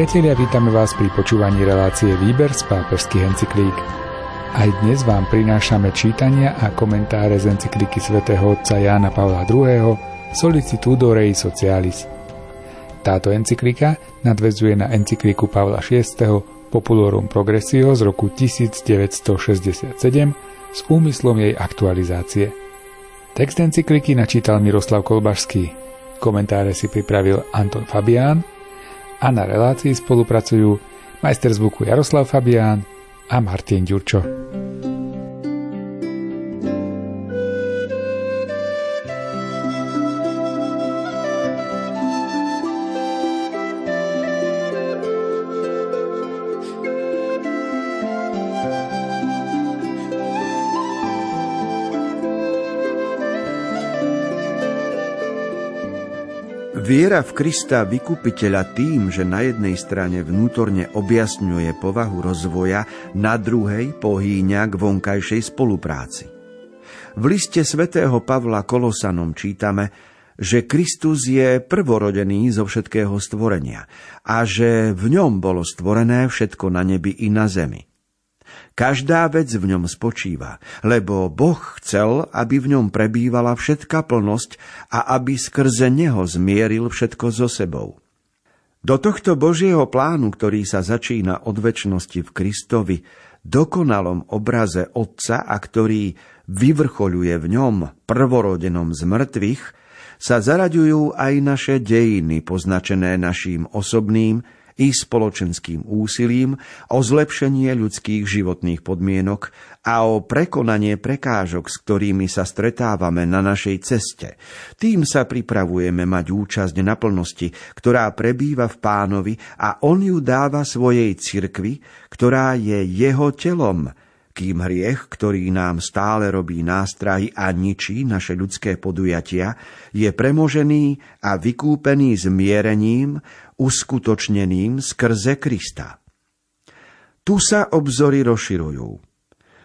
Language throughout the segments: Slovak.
Priatelia, vítame vás pri počúvaní relácie Výber z pápežských encyklík. Aj dnes vám prinášame čítania a komentáre z encykliky svätého otca Jána Pavla II. Solicitudo Rei Socialis. Táto encyklika nadvezuje na encykliku Pavla VI. Populorum Progressio z roku 1967 s úmyslom jej aktualizácie. Text encykliky načítal Miroslav Kolbašský. Komentáre si pripravil Anton Fabián a na relácii spolupracujú majster zvuku Jaroslav Fabián a Martin Ďurčo. Viera v Krista vykupiteľa tým, že na jednej strane vnútorne objasňuje povahu rozvoja, na druhej pohýňa k vonkajšej spolupráci. V liste svätého Pavla Kolosanom čítame, že Kristus je prvorodený zo všetkého stvorenia a že v ňom bolo stvorené všetko na nebi i na zemi. Každá vec v ňom spočíva, lebo Boh chcel, aby v ňom prebývala všetká plnosť a aby skrze neho zmieril všetko so sebou. Do tohto Božieho plánu, ktorý sa začína od väčšnosti v Kristovi, dokonalom obraze Otca a ktorý vyvrcholuje v ňom prvorodenom z mŕtvych, sa zaraďujú aj naše dejiny poznačené naším osobným, i spoločenským úsilím o zlepšenie ľudských životných podmienok a o prekonanie prekážok, s ktorými sa stretávame na našej ceste. Tým sa pripravujeme mať účasť na plnosti, ktorá prebýva v pánovi a on ju dáva svojej cirkvi, ktorá je jeho telom, kým hriech, ktorý nám stále robí nástrahy a ničí naše ľudské podujatia, je premožený a vykúpený zmierením, uskutočneným skrze Krista. Tu sa obzory rozširujú.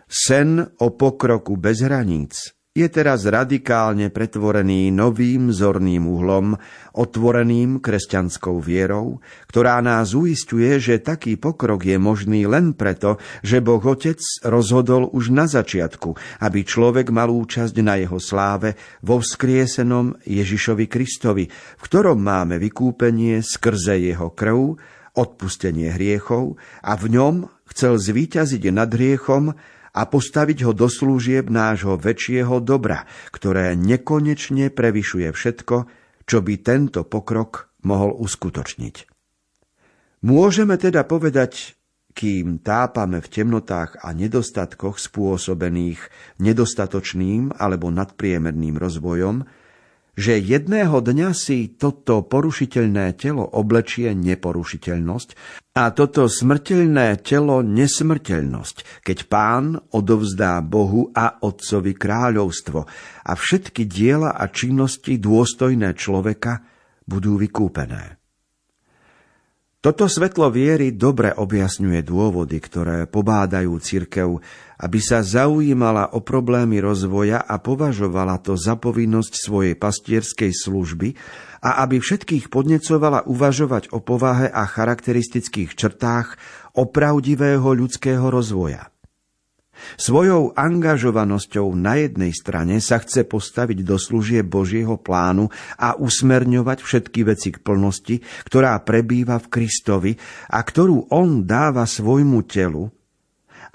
Sen o pokroku bez hraníc je teraz radikálne pretvorený novým zorným uhlom, otvoreným kresťanskou vierou, ktorá nás uistuje, že taký pokrok je možný len preto, že Boh Otec rozhodol už na začiatku, aby človek mal účasť na jeho sláve vo vzkriesenom Ježišovi Kristovi, v ktorom máme vykúpenie skrze jeho krv, odpustenie hriechov a v ňom chcel zvíťaziť nad hriechom, a postaviť ho do služieb nášho väčšieho dobra, ktoré nekonečne prevyšuje všetko, čo by tento pokrok mohol uskutočniť. Môžeme teda povedať, kým tápame v temnotách a nedostatkoch spôsobených nedostatočným alebo nadpriemerným rozvojom, že jedného dňa si toto porušiteľné telo oblečie neporušiteľnosť a toto smrteľné telo nesmrteľnosť, keď pán odovzdá Bohu a Otcovi kráľovstvo a všetky diela a činnosti dôstojné človeka budú vykúpené. Toto svetlo viery dobre objasňuje dôvody, ktoré pobádajú cirkev, aby sa zaujímala o problémy rozvoja a považovala to za povinnosť svojej pastierskej služby a aby všetkých podnecovala uvažovať o povahe a charakteristických črtách opravdivého ľudského rozvoja. Svojou angažovanosťou na jednej strane sa chce postaviť do služie Božieho plánu a usmerňovať všetky veci k plnosti, ktorá prebýva v Kristovi a ktorú on dáva svojmu telu,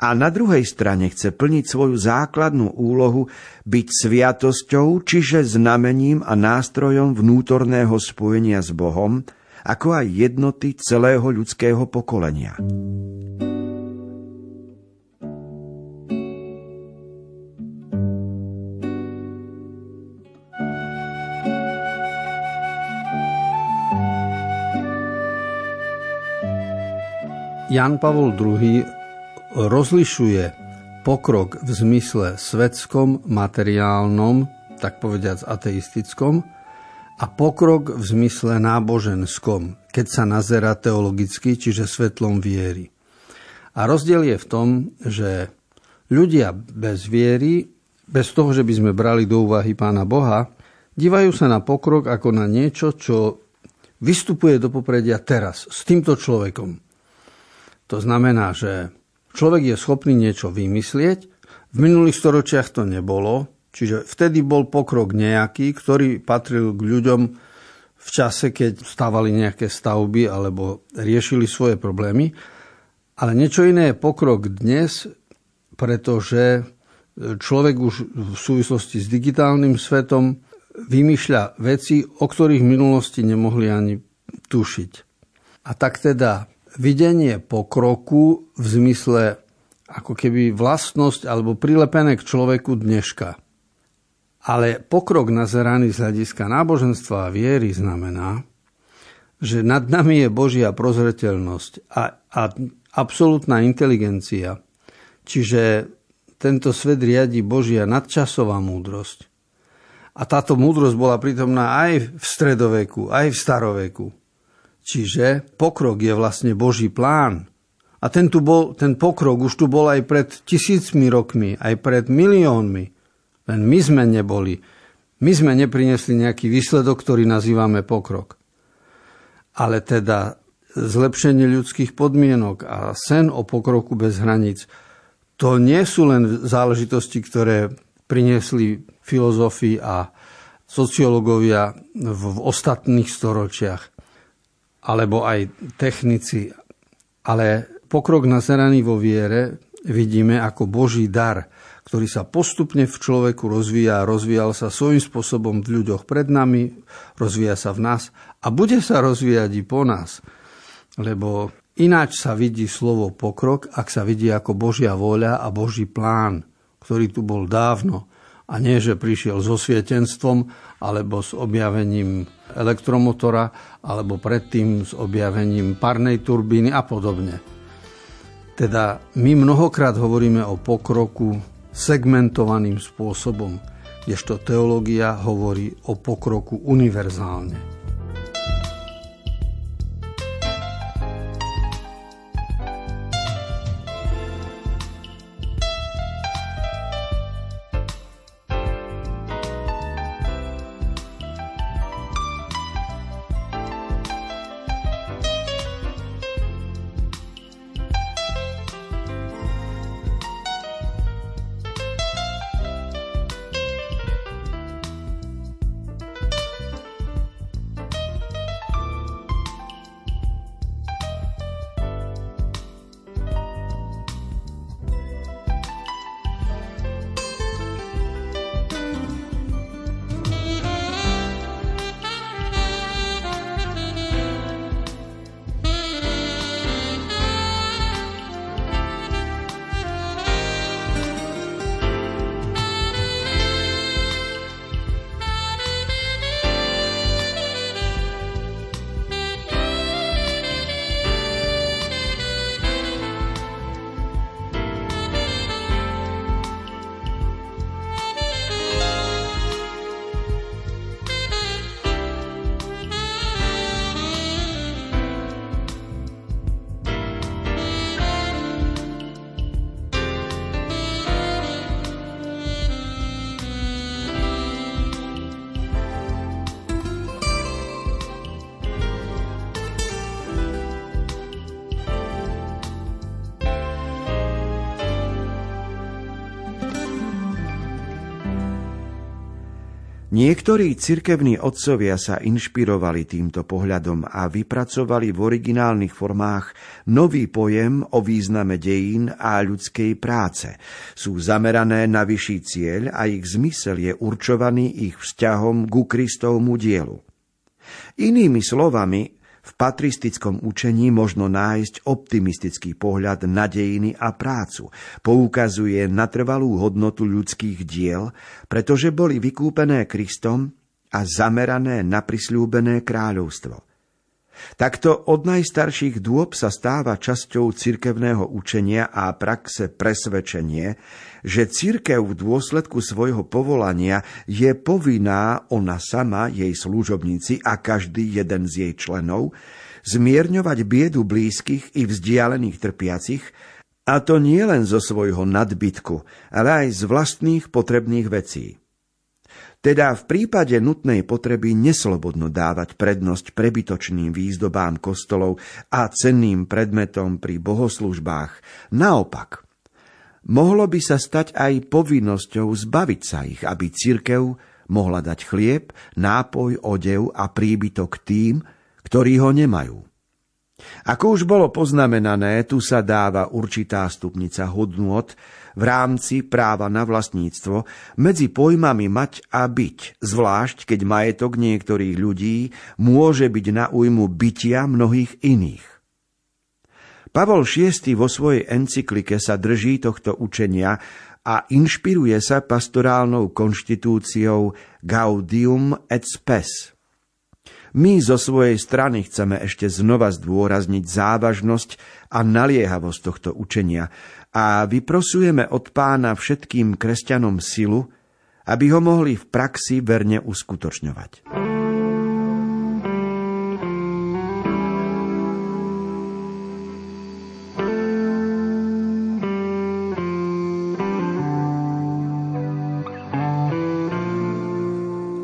a na druhej strane chce plniť svoju základnú úlohu byť sviatosťou, čiže znamením a nástrojom vnútorného spojenia s Bohom, ako aj jednoty celého ľudského pokolenia. Jan Pavol II rozlišuje pokrok v zmysle svetskom, materiálnom, tak povediac ateistickom, a pokrok v zmysle náboženskom, keď sa nazera teologicky, čiže svetlom viery. A rozdiel je v tom, že ľudia bez viery, bez toho, že by sme brali do úvahy Pána Boha, dívajú sa na pokrok ako na niečo, čo vystupuje do popredia teraz s týmto človekom. To znamená, že človek je schopný niečo vymyslieť, v minulých storočiach to nebolo, čiže vtedy bol pokrok nejaký, ktorý patril k ľuďom v čase, keď stávali nejaké stavby alebo riešili svoje problémy. Ale niečo iné je pokrok dnes, pretože človek už v súvislosti s digitálnym svetom vymýšľa veci, o ktorých v minulosti nemohli ani tušiť. A tak teda videnie pokroku v zmysle ako keby vlastnosť alebo prilepené k človeku dneška. Ale pokrok nazeraný z hľadiska náboženstva a viery znamená, že nad nami je Božia prozreteľnosť a, a absolútna inteligencia. Čiže tento svet riadi Božia nadčasová múdrosť. A táto múdrosť bola prítomná aj v stredoveku, aj v staroveku. Čiže pokrok je vlastne Boží plán. A ten, tu bol, ten pokrok už tu bol aj pred tisícmi rokmi, aj pred miliónmi. Len my sme neboli. My sme neprinesli nejaký výsledok, ktorý nazývame pokrok. Ale teda zlepšenie ľudských podmienok a sen o pokroku bez hraníc – to nie sú len záležitosti, ktoré priniesli filozofi a sociológovia v ostatných storočiach, alebo aj technici. Ale pokrok nazeraný vo viere vidíme ako Boží dar, ktorý sa postupne v človeku rozvíja a rozvíjal sa svojím spôsobom v ľuďoch pred nami, rozvíja sa v nás a bude sa rozvíjať i po nás. Lebo Ináč sa vidí slovo pokrok, ak sa vidí ako Božia voľa a Boží plán, ktorý tu bol dávno. A nie, že prišiel so svietenstvom, alebo s objavením elektromotora, alebo predtým s objavením parnej turbíny a podobne. Teda my mnohokrát hovoríme o pokroku segmentovaným spôsobom, kdežto teológia hovorí o pokroku univerzálne. Niektorí cirkevní otcovia sa inšpirovali týmto pohľadom a vypracovali v originálnych formách nový pojem o význame dejín a ľudskej práce. Sú zamerané na vyšší cieľ a ich zmysel je určovaný ich vzťahom ku Kristovmu dielu. Inými slovami, v patristickom učení možno nájsť optimistický pohľad na dejiny a prácu. Poukazuje na trvalú hodnotu ľudských diel, pretože boli vykúpené Kristom a zamerané na prisľúbené kráľovstvo. Takto od najstarších dôb sa stáva časťou cirkevného učenia a praxe presvedčenie, že cirkev v dôsledku svojho povolania je povinná ona sama, jej služobníci a každý jeden z jej členov zmierňovať biedu blízkych i vzdialených trpiacich, a to nie len zo svojho nadbytku, ale aj z vlastných potrebných vecí. Teda v prípade nutnej potreby neslobodno dávať prednosť prebytočným výzdobám kostolov a cenným predmetom pri bohoslužbách. Naopak, mohlo by sa stať aj povinnosťou zbaviť sa ich, aby cirkev mohla dať chlieb, nápoj, odev a príbytok tým, ktorí ho nemajú. Ako už bolo poznamenané, tu sa dáva určitá stupnica hodnôt, v rámci práva na vlastníctvo medzi pojmami mať a byť, zvlášť keď majetok niektorých ľudí môže byť na újmu bytia mnohých iných. Pavol VI vo svojej encyklike sa drží tohto učenia a inšpiruje sa pastorálnou konštitúciou Gaudium et Spes. My zo svojej strany chceme ešte znova zdôrazniť závažnosť a naliehavosť tohto učenia, a vyprosujeme od pána všetkým kresťanom silu, aby ho mohli v praxi verne uskutočňovať.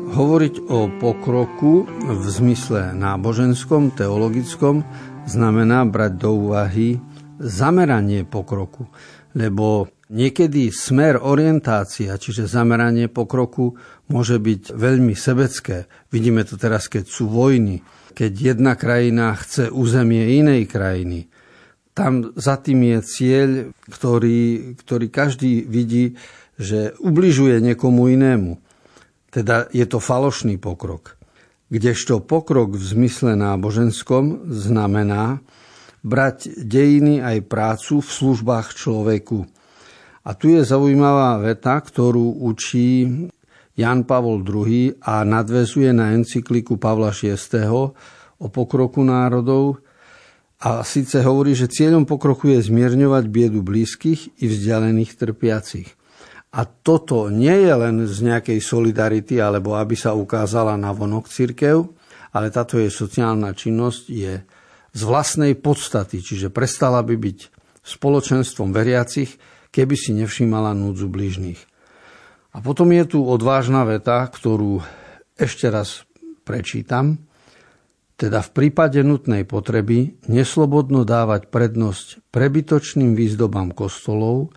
Hovoriť o pokroku v zmysle náboženskom, teologickom znamená brať do úvahy zameranie pokroku, lebo niekedy smer orientácia, čiže zameranie pokroku, môže byť veľmi sebecké. Vidíme to teraz, keď sú vojny, keď jedna krajina chce územie inej krajiny. Tam za tým je cieľ, ktorý, ktorý každý vidí, že ubližuje niekomu inému. Teda je to falošný pokrok. Kdežto pokrok v zmysle náboženskom znamená, brať dejiny aj prácu v službách človeku. A tu je zaujímavá veta, ktorú učí Jan Pavol II a nadvezuje na encykliku Pavla VI o pokroku národov. A síce hovorí, že cieľom pokroku je zmierňovať biedu blízkych i vzdialených trpiacich. A toto nie je len z nejakej solidarity, alebo aby sa ukázala na vonok církev, ale táto je sociálna činnosť, je z vlastnej podstaty, čiže prestala by byť spoločenstvom veriacich, keby si nevšímala núdzu blížnych. A potom je tu odvážna veta, ktorú ešte raz prečítam. Teda v prípade nutnej potreby neslobodno dávať prednosť prebytočným výzdobám kostolov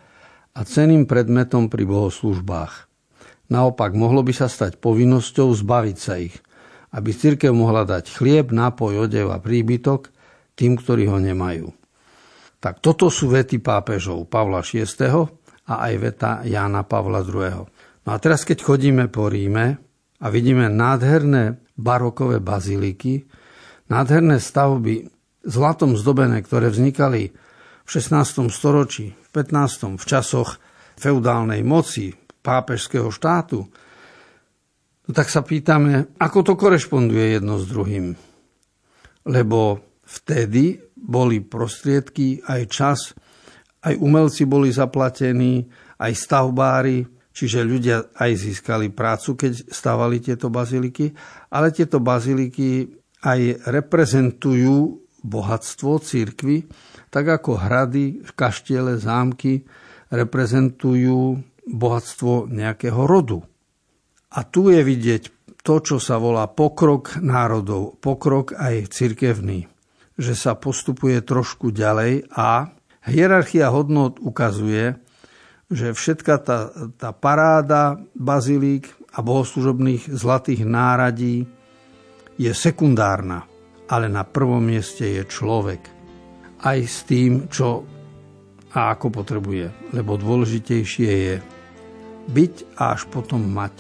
a ceným predmetom pri bohoslužbách. Naopak mohlo by sa stať povinnosťou zbaviť sa ich, aby církev mohla dať chlieb, nápoj, odev a príbytok – tým, ktorí ho nemajú. Tak toto sú vety pápežov Pavla VI. a aj veta Jána Pavla II. No a teraz, keď chodíme po Ríme a vidíme nádherné barokové baziliky, nádherné stavby zlatom zdobené, ktoré vznikali v 16. storočí, v 15. v časoch feudálnej moci pápežského štátu, no tak sa pýtame, ako to korešponduje jedno s druhým. Lebo vtedy boli prostriedky, aj čas, aj umelci boli zaplatení, aj stavbári, čiže ľudia aj získali prácu, keď stavali tieto baziliky, ale tieto baziliky aj reprezentujú bohatstvo církvy, tak ako hrady, kaštiele, zámky reprezentujú bohatstvo nejakého rodu. A tu je vidieť to, čo sa volá pokrok národov, pokrok aj cirkevný že sa postupuje trošku ďalej a hierarchia hodnot ukazuje, že všetka tá, tá paráda bazilík a bohoslužobných zlatých náradí je sekundárna, ale na prvom mieste je človek. Aj s tým, čo a ako potrebuje, lebo dôležitejšie je byť a až potom mať.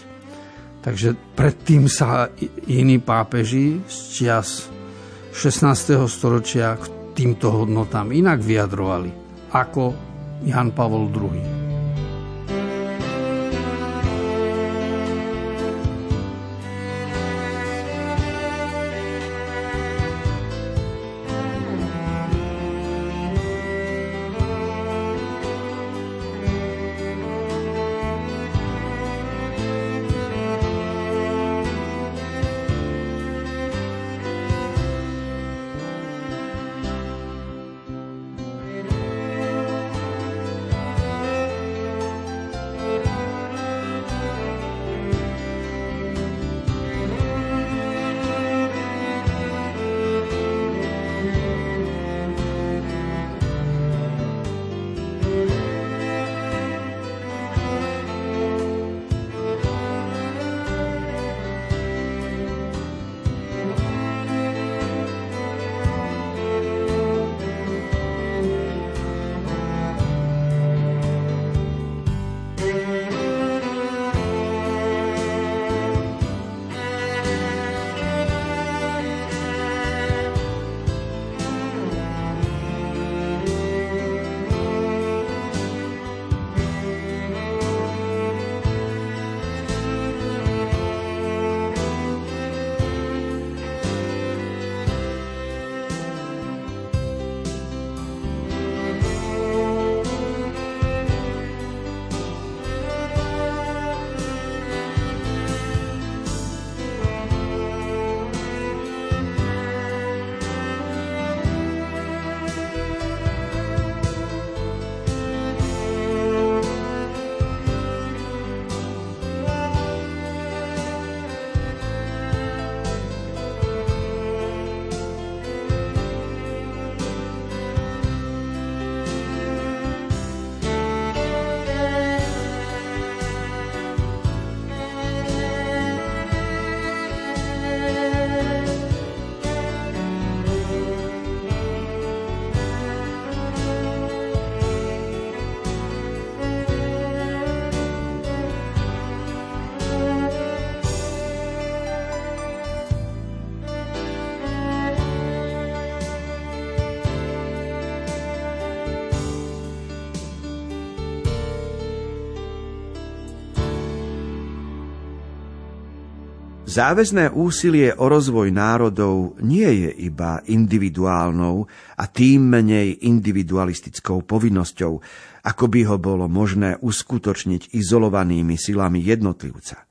Takže predtým sa iní pápeži z čias 16. storočia k týmto hodnotám inak vyjadrovali ako Jan Pavol II. Záväzné úsilie o rozvoj národov nie je iba individuálnou a tým menej individualistickou povinnosťou, ako by ho bolo možné uskutočniť izolovanými silami jednotlivca.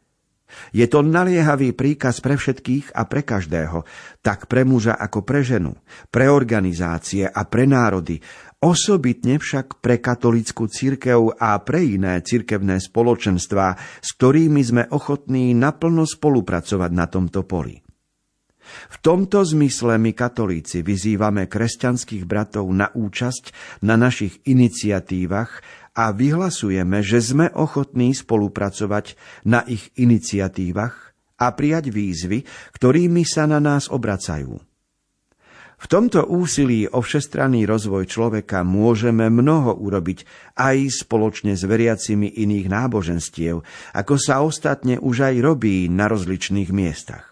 Je to naliehavý príkaz pre všetkých a pre každého, tak pre muža ako pre ženu, pre organizácie a pre národy, osobitne však pre katolickú církev a pre iné cirkevné spoločenstvá, s ktorými sme ochotní naplno spolupracovať na tomto poli. V tomto zmysle my katolíci vyzývame kresťanských bratov na účasť na našich iniciatívach a vyhlasujeme, že sme ochotní spolupracovať na ich iniciatívach a prijať výzvy, ktorými sa na nás obracajú. V tomto úsilí o všestranný rozvoj človeka môžeme mnoho urobiť aj spoločne s veriacimi iných náboženstiev, ako sa ostatne už aj robí na rozličných miestach.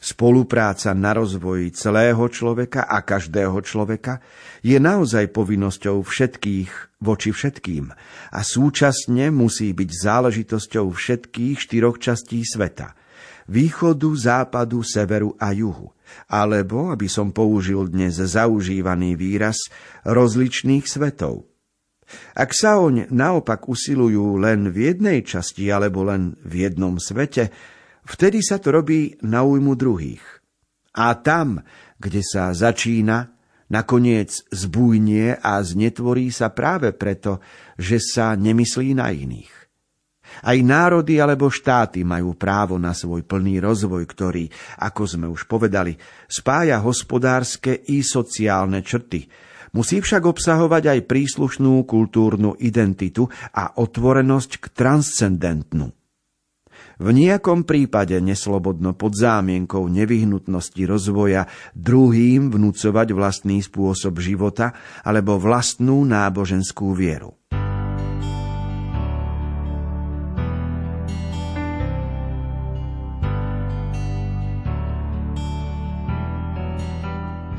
Spolupráca na rozvoji celého človeka a každého človeka je naozaj povinnosťou všetkých voči všetkým a súčasne musí byť záležitosťou všetkých štyroch častí sveta – východu, západu, severu a juhu – alebo, aby som použil dnes zaužívaný výraz, rozličných svetov. Ak sa oň naopak usilujú len v jednej časti alebo len v jednom svete, vtedy sa to robí na újmu druhých. A tam, kde sa začína, nakoniec zbújnie a znetvorí sa práve preto, že sa nemyslí na iných. Aj národy alebo štáty majú právo na svoj plný rozvoj, ktorý, ako sme už povedali, spája hospodárske i sociálne črty. Musí však obsahovať aj príslušnú kultúrnu identitu a otvorenosť k transcendentnú. V nejakom prípade neslobodno pod zámienkou nevyhnutnosti rozvoja druhým vnúcovať vlastný spôsob života alebo vlastnú náboženskú vieru.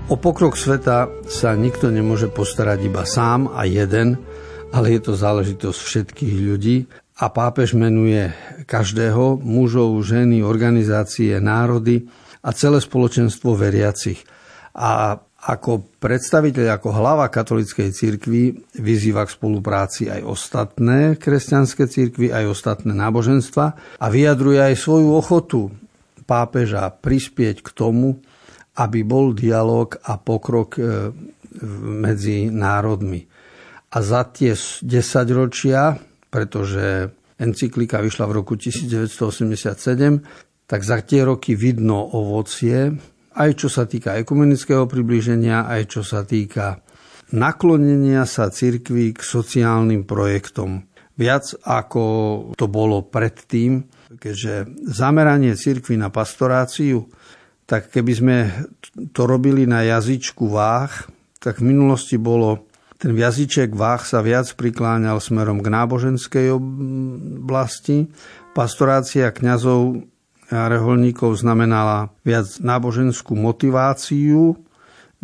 O pokrok sveta sa nikto nemôže postarať iba sám a jeden, ale je to záležitosť všetkých ľudí a pápež menuje každého, mužov, ženy, organizácie, národy a celé spoločenstvo veriacich. A ako predstaviteľ, ako hlava katolíckej cirkvi vyzýva k spolupráci aj ostatné kresťanské cirkvy, aj ostatné náboženstva a vyjadruje aj svoju ochotu pápeža prispieť k tomu, aby bol dialog a pokrok e, medzi národmi. A za tie 10 ročia, pretože encyklika vyšla v roku 1987, tak za tie roky vidno ovocie, aj čo sa týka ekumenického priblíženia, aj čo sa týka naklonenia sa cirkvi k sociálnym projektom. Viac ako to bolo predtým, keďže zameranie cirkvi na pastoráciu tak keby sme to robili na jazyčku váh, tak v minulosti bolo ten jazyček váh sa viac prikláňal smerom k náboženskej oblasti. Pastorácia kňazov a reholníkov znamenala viac náboženskú motiváciu,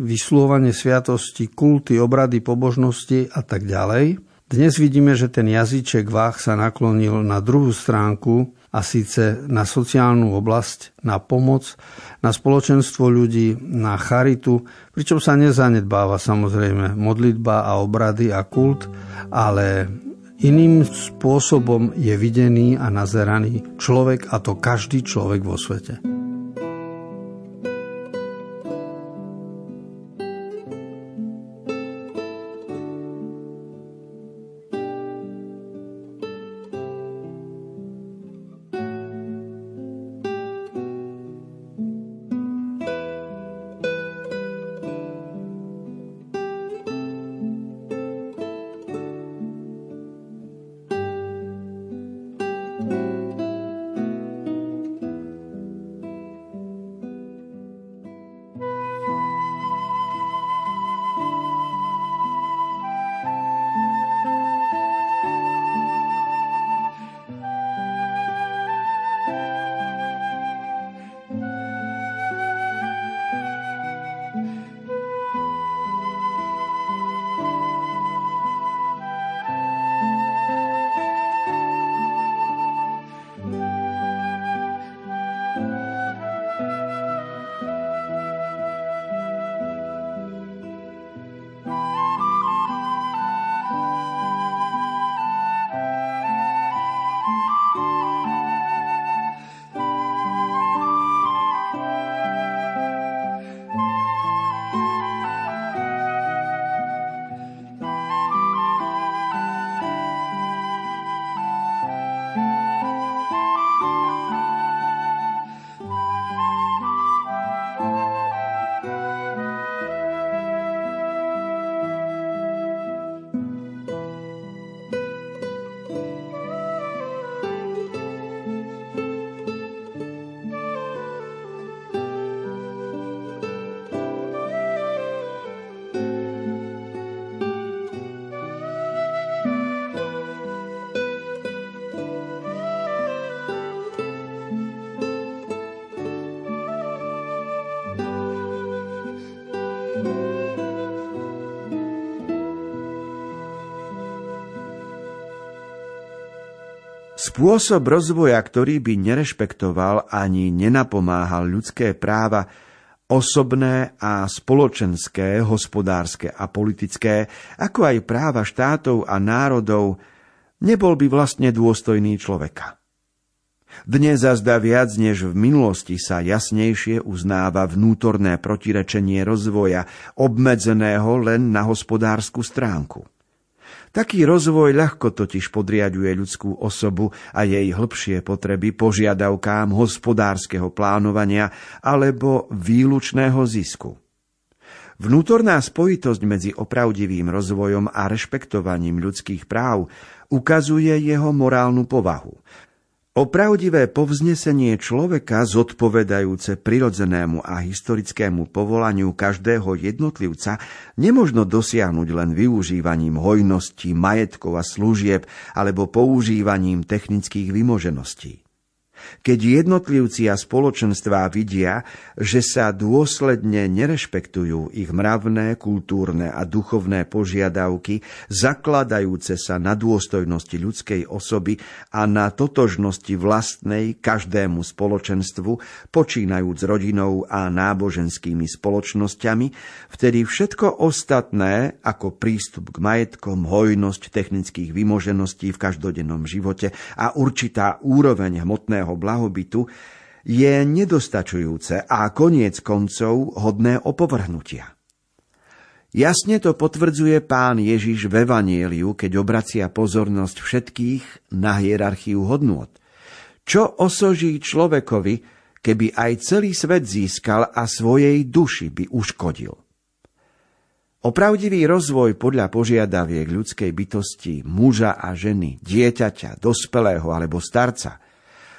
vyslovanie sviatosti, kulty, obrady, pobožnosti a tak ďalej. Dnes vidíme, že ten jazyček váh sa naklonil na druhú stránku a síce na sociálnu oblasť, na pomoc, na spoločenstvo ľudí, na charitu, pričom sa nezanedbáva samozrejme modlitba a obrady a kult, ale iným spôsobom je videný a nazeraný človek a to každý človek vo svete. Spôsob rozvoja, ktorý by nerešpektoval ani nenapomáhal ľudské práva, osobné a spoločenské, hospodárske a politické, ako aj práva štátov a národov, nebol by vlastne dôstojný človeka. Dnes zazda viac než v minulosti sa jasnejšie uznáva vnútorné protirečenie rozvoja, obmedzeného len na hospodárskú stránku. Taký rozvoj ľahko totiž podriaduje ľudskú osobu a jej hĺbšie potreby požiadavkám hospodárskeho plánovania alebo výlučného zisku. Vnútorná spojitosť medzi opravdivým rozvojom a rešpektovaním ľudských práv ukazuje jeho morálnu povahu, Opravdivé povznesenie človeka zodpovedajúce prirodzenému a historickému povolaniu každého jednotlivca nemožno dosiahnuť len využívaním hojnosti, majetkov a služieb alebo používaním technických vymožeností. Keď jednotlivci a spoločenstvá vidia, že sa dôsledne nerešpektujú ich mravné, kultúrne a duchovné požiadavky, zakladajúce sa na dôstojnosti ľudskej osoby a na totožnosti vlastnej každému spoločenstvu, počínajúc rodinou a náboženskými spoločnosťami, vtedy všetko ostatné, ako prístup k majetkom, hojnosť technických vymožeností v každodennom živote a určitá úroveň hmotného blahobytu je nedostačujúce a koniec koncov hodné opovrhnutia. Jasne to potvrdzuje pán Ježiš v Evanieliu, keď obracia pozornosť všetkých na hierarchiu hodnôt. Čo osoží človekovi, keby aj celý svet získal a svojej duši by uškodil? Opravdivý rozvoj podľa požiadaviek ľudskej bytosti, muža a ženy, dieťaťa, dospelého alebo starca –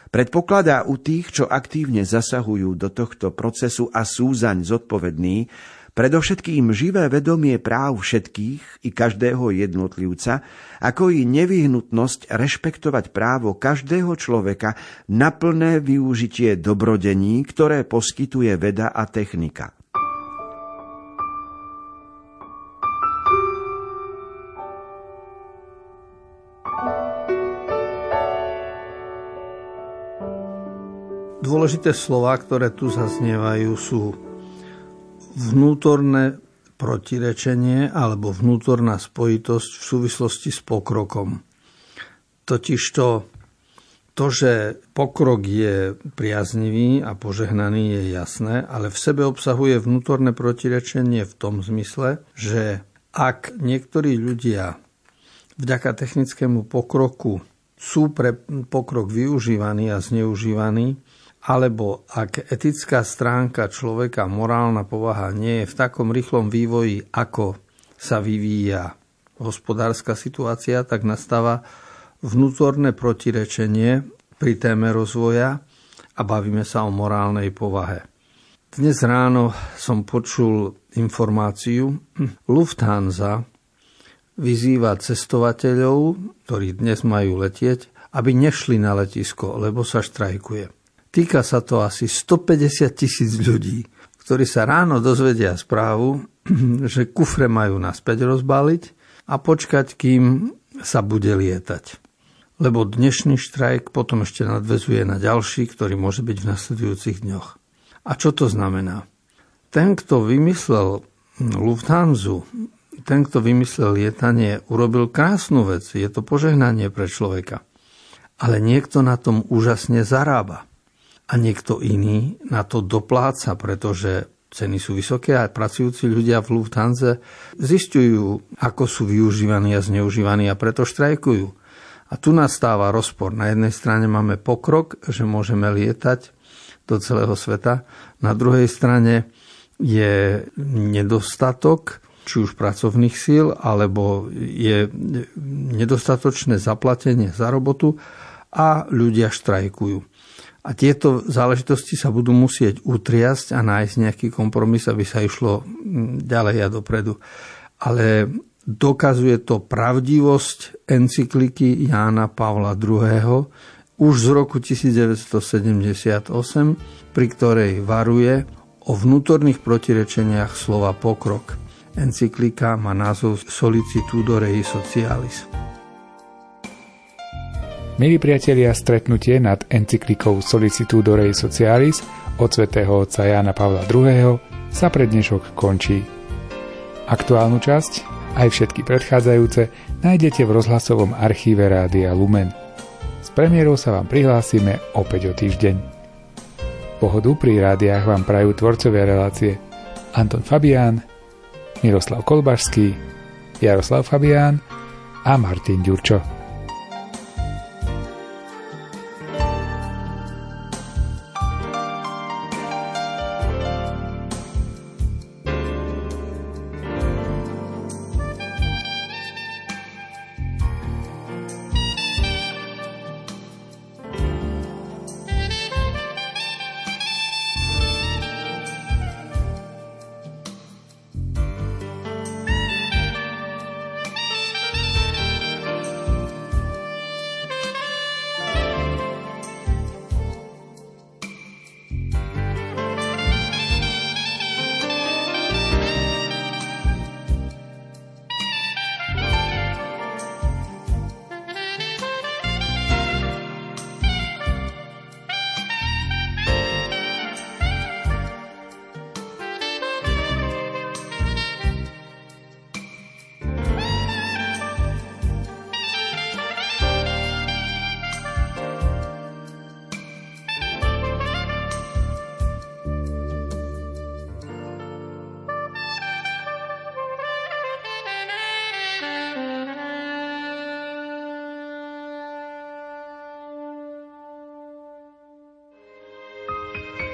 Predpokladá u tých, čo aktívne zasahujú do tohto procesu a sú zaň zodpovední, predovšetkým živé vedomie práv všetkých i každého jednotlivca, ako i nevyhnutnosť rešpektovať právo každého človeka na plné využitie dobrodení, ktoré poskytuje veda a technika. Dôležité slova, ktoré tu zaznievajú, sú vnútorné protirečenie alebo vnútorná spojitosť v súvislosti s pokrokom. Totižto to, že pokrok je priaznivý a požehnaný, je jasné, ale v sebe obsahuje vnútorné protirečenie v tom zmysle, že ak niektorí ľudia vďaka technickému pokroku sú pre pokrok využívaní a zneužívaní, alebo ak etická stránka človeka, morálna povaha nie je v takom rýchlom vývoji, ako sa vyvíja hospodárska situácia, tak nastáva vnútorné protirečenie pri téme rozvoja a bavíme sa o morálnej povahe. Dnes ráno som počul informáciu, Lufthansa vyzýva cestovateľov, ktorí dnes majú letieť, aby nešli na letisko, lebo sa štrajkuje. Týka sa to asi 150 tisíc ľudí, ktorí sa ráno dozvedia správu, že kufre majú naspäť rozbaliť a počkať, kým sa bude lietať. Lebo dnešný štrajk potom ešte nadvezuje na ďalší, ktorý môže byť v nasledujúcich dňoch. A čo to znamená? Ten, kto vymyslel Lufthansa, ten, kto vymyslel lietanie, urobil krásnu vec. Je to požehnanie pre človeka. Ale niekto na tom úžasne zarába a niekto iný na to dopláca, pretože ceny sú vysoké a pracujúci ľudia v Lufthansa zistujú, ako sú využívaní a zneužívaní a preto štrajkujú. A tu nastáva rozpor. Na jednej strane máme pokrok, že môžeme lietať do celého sveta. Na druhej strane je nedostatok, či už pracovných síl, alebo je nedostatočné zaplatenie za robotu a ľudia štrajkujú. A tieto záležitosti sa budú musieť utriasť a nájsť nejaký kompromis, aby sa išlo mm, ďalej a dopredu. Ale dokazuje to pravdivosť encykliky Jána Pavla II. už z roku 1978, pri ktorej varuje o vnútorných protirečeniach slova pokrok. Encyklika má názov Solicitudore Socialis. Milí priatelia, stretnutie nad encyklikou Solicitudo Socialis od svätého otca Jána Pavla II. sa pre dnešok končí. Aktuálnu časť, aj všetky predchádzajúce, nájdete v rozhlasovom archíve Rádia Lumen. S premiérou sa vám prihlásime opäť o týždeň. Pohodu pri rádiách vám prajú tvorcovia relácie Anton Fabián, Miroslav Kolbašský, Jaroslav Fabián a Martin Ďurčo.